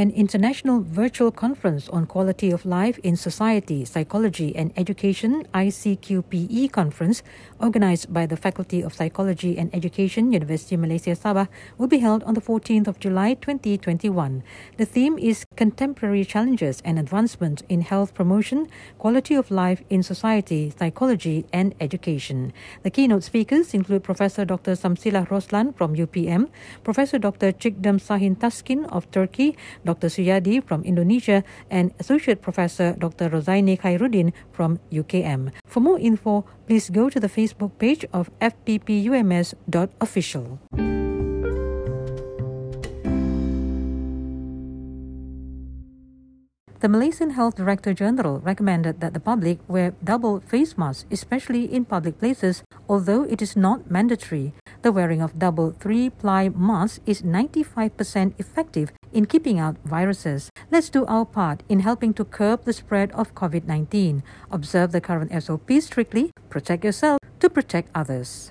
An international virtual conference on quality of life in society, psychology, and education (ICQPE) conference, organized by the Faculty of Psychology and Education, University of Malaysia Sabah, will be held on the 14th of July 2021. The theme is Contemporary Challenges and Advancement in Health Promotion, Quality of Life in Society, Psychology, and Education. The keynote speakers include Professor Dr. Samsilah Roslan from UPM, Professor Dr. Cigdem Sahin Taskin of Turkey, Dr. Suyadi from Indonesia, and Associate Professor Dr. Rozaini Khairuddin from UKM. For more info, please go to the Facebook page of fppums.official. The Malaysian Health Director General recommended that the public wear double face masks, especially in public places, although it is not mandatory. The wearing of double three ply masks is 95% effective in keeping out viruses. Let's do our part in helping to curb the spread of COVID 19. Observe the current SOP strictly, protect yourself to protect others.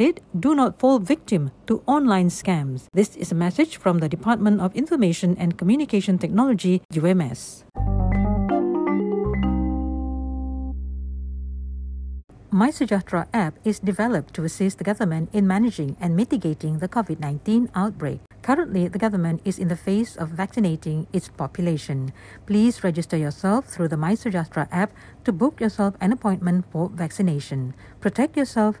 it, do not fall victim to online scams. This is a message from the Department of Information and Communication Technology, UMS. MySejahtera app is developed to assist the government in managing and mitigating the COVID 19 outbreak. Currently, the government is in the phase of vaccinating its population. Please register yourself through the MySejahtera app to book yourself an appointment for vaccination. Protect yourself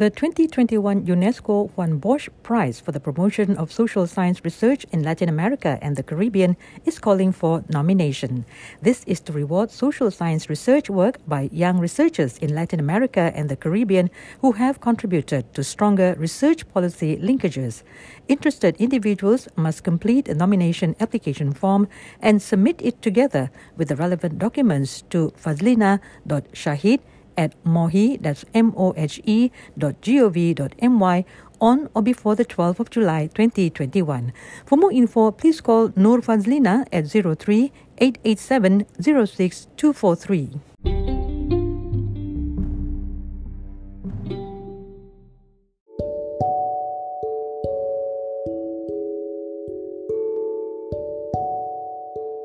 The 2021 UNESCO Juan Bosch Prize for the Promotion of Social Science Research in Latin America and the Caribbean is calling for nomination. This is to reward social science research work by young researchers in Latin America and the Caribbean who have contributed to stronger research policy linkages. Interested individuals must complete a nomination application form and submit it together with the relevant documents to fazlina.shahid at mohe, that's M-O-H-E dot G-O-V dot M-Y on or before the 12th of July 2021. For more info, please call Nur Fazlina at 03 887 06243.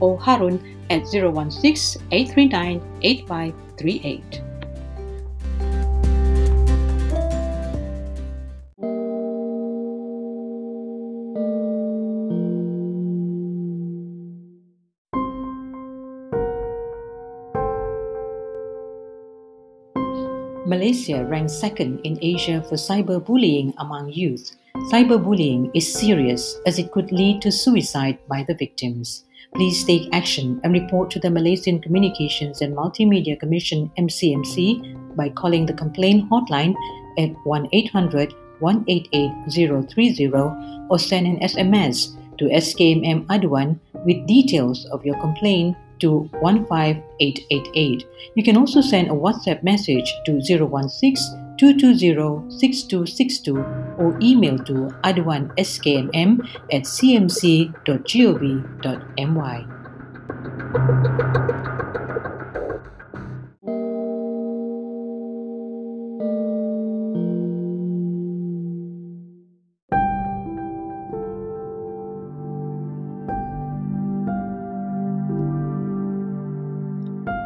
or Harun at 016 839 8538. Malaysia ranks second in Asia for cyberbullying among youth. Cyberbullying is serious as it could lead to suicide by the victims. Please take action and report to the Malaysian Communications and Multimedia Commission MCMC by calling the complaint hotline at 1-800 188 030 or send an SMS to SKMM Aduan with details of your complaint to 15888. You can also send a WhatsApp message to 016 220 6262 or email to aduanskmm at cmc.gov.my.